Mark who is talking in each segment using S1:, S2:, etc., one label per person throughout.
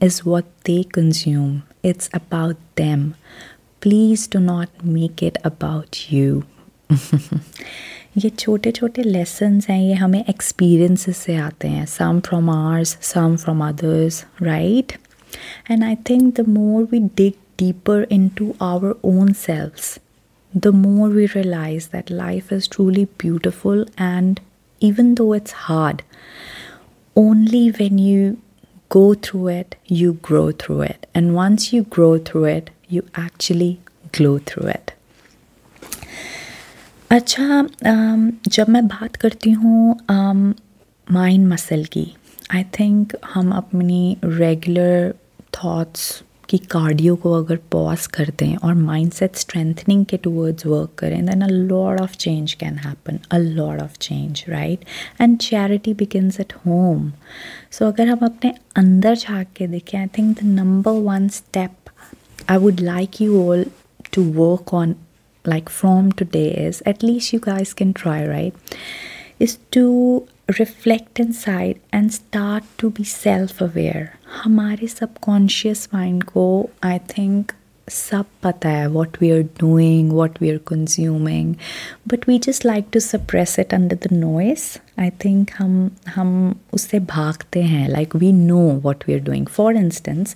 S1: is what they consume, it's about them. Please do not make it about you. ये छोटे छोटे lessons हैं ये हमें एक्सपीरियंसेस से आते हैं some from ours some from others right and I think the more we dig deeper into our own selves, the more we realize that life is truly beautiful. And even though it's hard, only when you go through it, you grow through it. And once you grow through it, you actually glow through it. अच्छा जब मैं बात करती हूँ mind muscle की आई think हम अपनी regular thoughts कि कार्डियो को अगर पॉज कर दें और माइंड सेट स्ट्रेंथनिंग के टूवर्ड्स वर्क करें then a lot of change can happen a lot of change right and charity begins at home so अगर हम अपने अंदर झाँक के देखें I think the number one step I would like you all to work on like, from today is, at least you guys can try, right? is to reflect inside and start to be self aware हमारे subconscious mind को I think सब पता है what we are doing what we are consuming but we just like to suppress it under the noise I think हम हम उससे भागते हैं like we know what we are doing for instance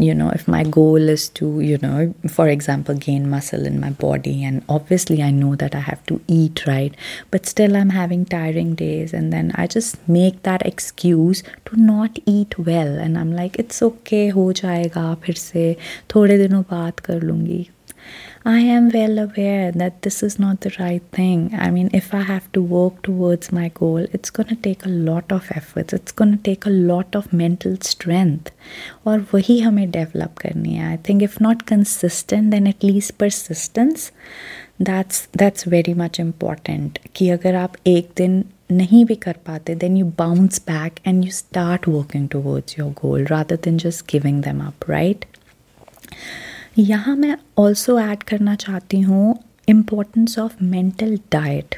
S1: you know if my goal is to you know for example gain muscle in my body and obviously I know that I have to eat right but still I am having tiring days and then I just make that excuse to not eat well and I am like it's okay हो जाएगा, फिर से थोड़े दिनों बात कर लूँगी. I am well aware that this is not the right thing. I mean, if I have to work towards my goal, it's going to take a lot of efforts. It's going to take a lot of mental strength. और वही हमें develop करनी है I think if not consistent then at least persistence that's that's very much important कि अगर आप एक दिन नहीं भी कर पाते then you bounce back and you start working towards your goal rather than just giving them up right यहाँ मैं ऑल्सो ऐड करना चाहती हूँ importance of mental diet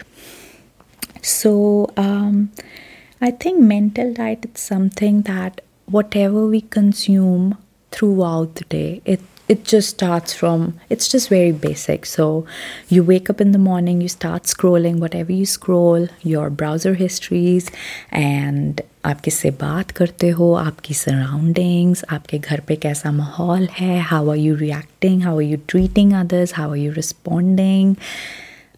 S1: so I think mental diet is something that whatever we consume throughout the day it it just starts from it's just very basic so you wake up in the morning you start scrolling whatever you scroll your browser histories and आप किससे बात करते हो आपकी surroundings आपके घर पे कैसा माहौल है how are you reacting how are you treating others how are you responding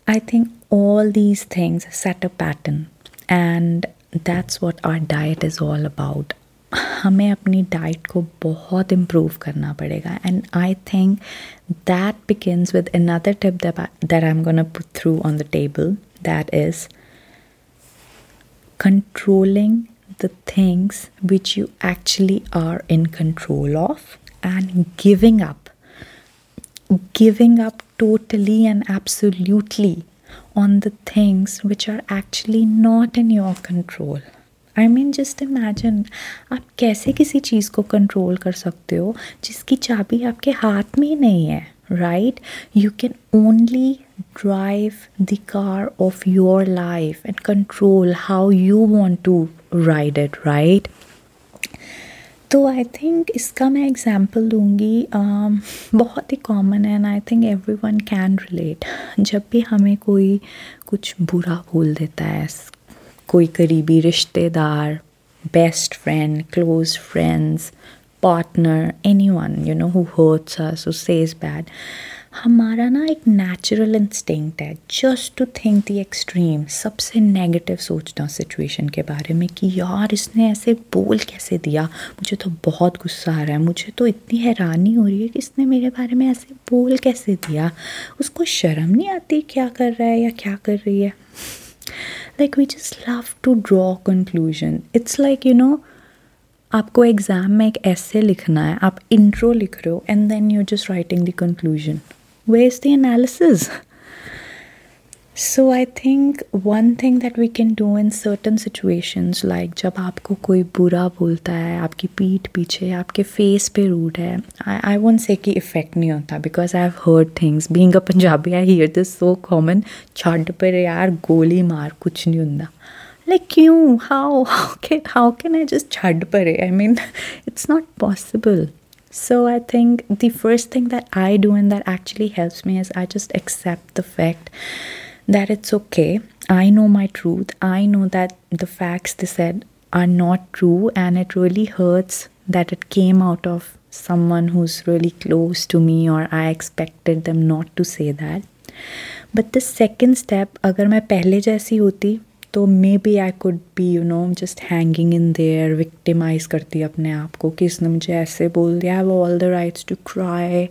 S1: I think all these things set a pattern and that's what are diet is all about हमें अपनी डाइट को बहुत इम्प्रूव करना पड़ेगा and I think that begins with another tip that I am gonna put through on the table that is controlling the things which you actually are in control of and giving up giving up totally and absolutely on the things which are actually not in your control I mean just imagine आप कैसे किसी चीज़ को control कर सकते हो जिसकी चाबी आपके हाथ में ही नहीं है right you can only drive the car of your life and control how you want to ride it right तो आई थिंक इसका मैं एग्ज़ाम्पल दूँगी um, बहुत ही कॉमन है and I think everyone can relate जब भी हमें कोई कुछ बुरा बोल देता है कोई करीबी रिश्तेदार best friend close friends partner anyone you know who hurts us who says bad हमारा ना एक नेचुरल इंस्टिंक्ट है just to think the extreme सबसे नेगेटिव सोचना सिचुएशन के बारे में कि यार इसने ऐसे बोल कैसे दिया? मुझे तो बहुत गुस्सा आ रहा है, मुझे तो इतनी हैरानी हो रही है कि इसने मेरे बारे में ऐसे बोल कैसे दिया? उसको शर्म नहीं आती क्या कर रहा है या क्या कर रही है? Like, we just love to draw conclusion. It's like, you know, आपको एग्ज़ाम में एक ऐसे लिखना है, आप इंट्रो लिख रहे हो and then you just writing the conclusion way is the analysis so I think one thing that we can do in certain situations like जब आपको कोई बुरा बोलता है आपकी पीठ पीछे आपके फेस पे रूड है आई आई वोंट से कि इफेक्ट नहीं होता because I have heard things being a Punjabi I hear this so common छड्ड पर यार गोली मार कुछ नहीं होंदा like you how how can how can i just chhad pare i mean it's not possible so i think the first thing that i do and that actually helps me is i just accept the fact that it's okay i know my truth i know that the facts they said are not true and it really hurts that it came out of someone who's really close to me or i expected them not to say that but the second step agar मैं पहले जैसी होती तो maybe I could be you know just hanging in there victimise करती अपने आप को कि इसने मुझे ऐसे बोल दिया have all the rights to cry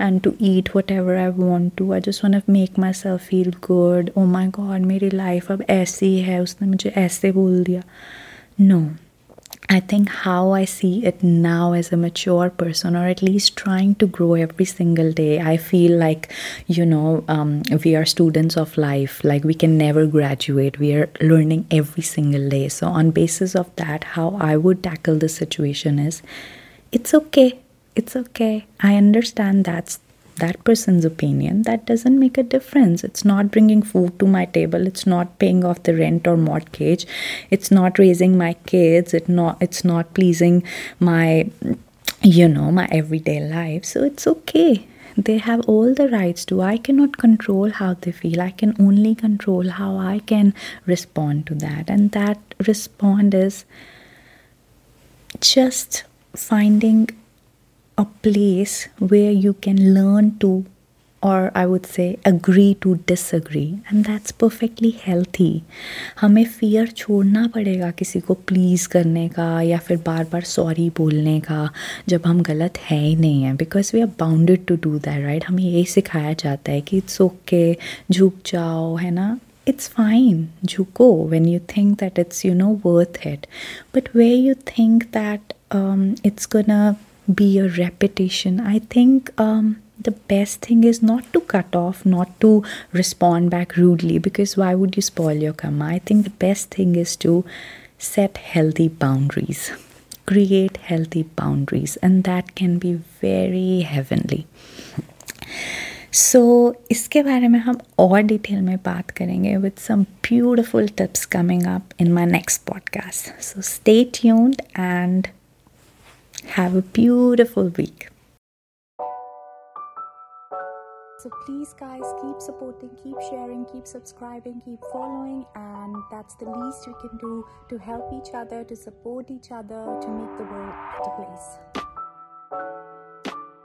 S1: and to eat whatever I want to I just want make myself feel good oh my God मेरी लाइफ अब ऐसी है, उसने मुझे ऐसे बोल दिया. No I think how I see it now as a mature person, or at least trying to grow every single day, I feel like, you know, um, we are students of life. Like we can never graduate. We are learning every single day. So, on basis of that, how I would tackle the situation is, it's okay. It's okay. I understand that's that person's opinion that doesn't make a difference. It's not bringing food to my table. It's not paying off the rent or mortgage. It's not raising my kids. It not it's not pleasing my you know my everyday life. So it's okay. They have all the rights to. I cannot control how they feel. I can only control how i can respond to that. And that respond is just finding a place where you can learn to or I would say agree to disagree and that's perfectly healthy हमें fear छोड़ना पड़ेगा किसी को please करने का या फिर बार बार sorry बोलने का जब हम गलत है ही नहीं है because we are bounded to do that right हमें यही सिखाया जाता है कि इट्स ओके झुक जाओ है ना it's fine झुको when you think that it's you know worth it but where you think that um, it's gonna be a repetition. I think um, the best thing is not to cut off, not to respond back rudely, because why would you spoil your karma? I think the best thing is to set healthy boundaries, create healthy boundaries, and that can be very heavenly. So so, इसके बारे में हम और detail में बात करेंगे with some beautiful tips coming up in my next podcast so stay tuned and have a beautiful week.
S2: So please, guys, keep supporting, keep sharing, keep subscribing, keep following, and that's the least we can do to help each other, to support each other, to make the world a better place.